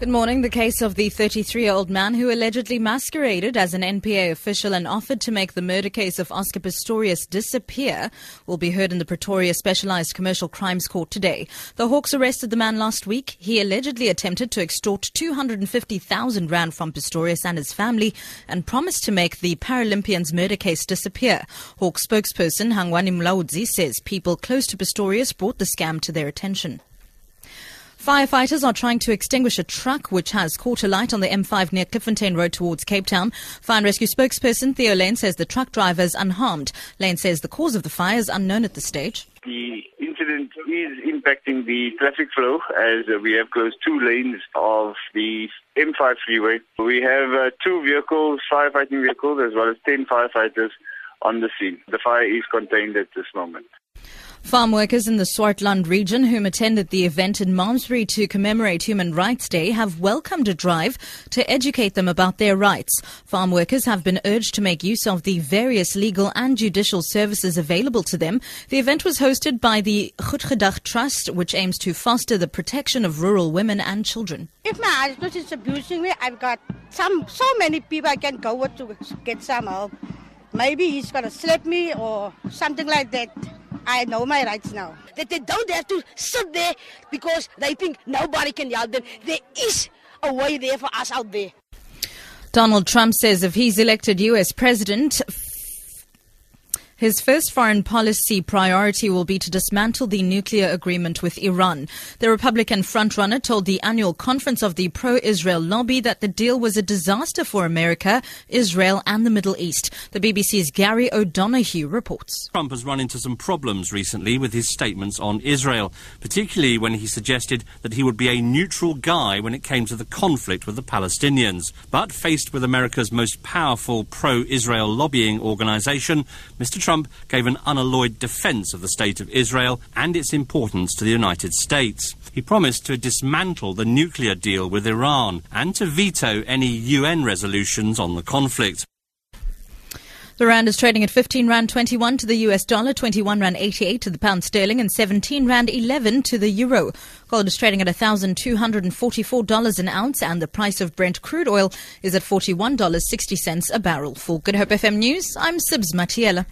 Good morning. The case of the 33 year old man who allegedly masqueraded as an NPA official and offered to make the murder case of Oscar Pistorius disappear will be heard in the Pretoria Specialized Commercial Crimes Court today. The Hawks arrested the man last week. He allegedly attempted to extort 250,000 Rand from Pistorius and his family and promised to make the Paralympians murder case disappear. Hawks spokesperson Hangwani Mulaudzi says people close to Pistorius brought the scam to their attention. Firefighters are trying to extinguish a truck which has caught alight on the M5 near Klipfontein Road towards Cape Town. Fire and Rescue spokesperson Theo Layne says the truck driver is unharmed. Layne says the cause of the fire is unknown at this stage. The incident is impacting the traffic flow as we have closed two lanes of the M5 freeway. We have uh, two vehicles, firefighting vehicles, as well as 10 firefighters on the scene. The fire is contained at this moment. Farm workers in the Swartland region whom attended the event in Malmesbury to commemorate Human Rights Day have welcomed a drive to educate them about their rights. Farm workers have been urged to make use of the various legal and judicial services available to them. The event was hosted by the Goedgedag Trust, which aims to foster the protection of rural women and children. If my husband is abusing me, I've got some so many people I can go with to get some help. Maybe he's gonna slap me or something like that. I know my rights now. That they don't have to sit there because they think nobody can help them. There is a way there for us out there. Donald Trump says if he's elected U.S. president, his first foreign policy priority will be to dismantle the nuclear agreement with Iran. The Republican frontrunner told the annual conference of the pro Israel lobby that the deal was a disaster for America, Israel, and the Middle East. The BBC's Gary O'Donoghue reports. Trump has run into some problems recently with his statements on Israel, particularly when he suggested that he would be a neutral guy when it came to the conflict with the Palestinians. But faced with America's most powerful pro Israel lobbying organization, Mr. Trump gave an unalloyed defense of the state of Israel and its importance to the United States. He promised to dismantle the nuclear deal with Iran and to veto any UN resolutions on the conflict. The rand is trading at 15 rand 21 to the US dollar, 21 rand 88 to the pound sterling, and 17 rand 11 to the euro. Gold is trading at $1,244 an ounce, and the price of Brent crude oil is at $41.60 a barrel. For Good Hope FM News, I'm Sibs Matiela.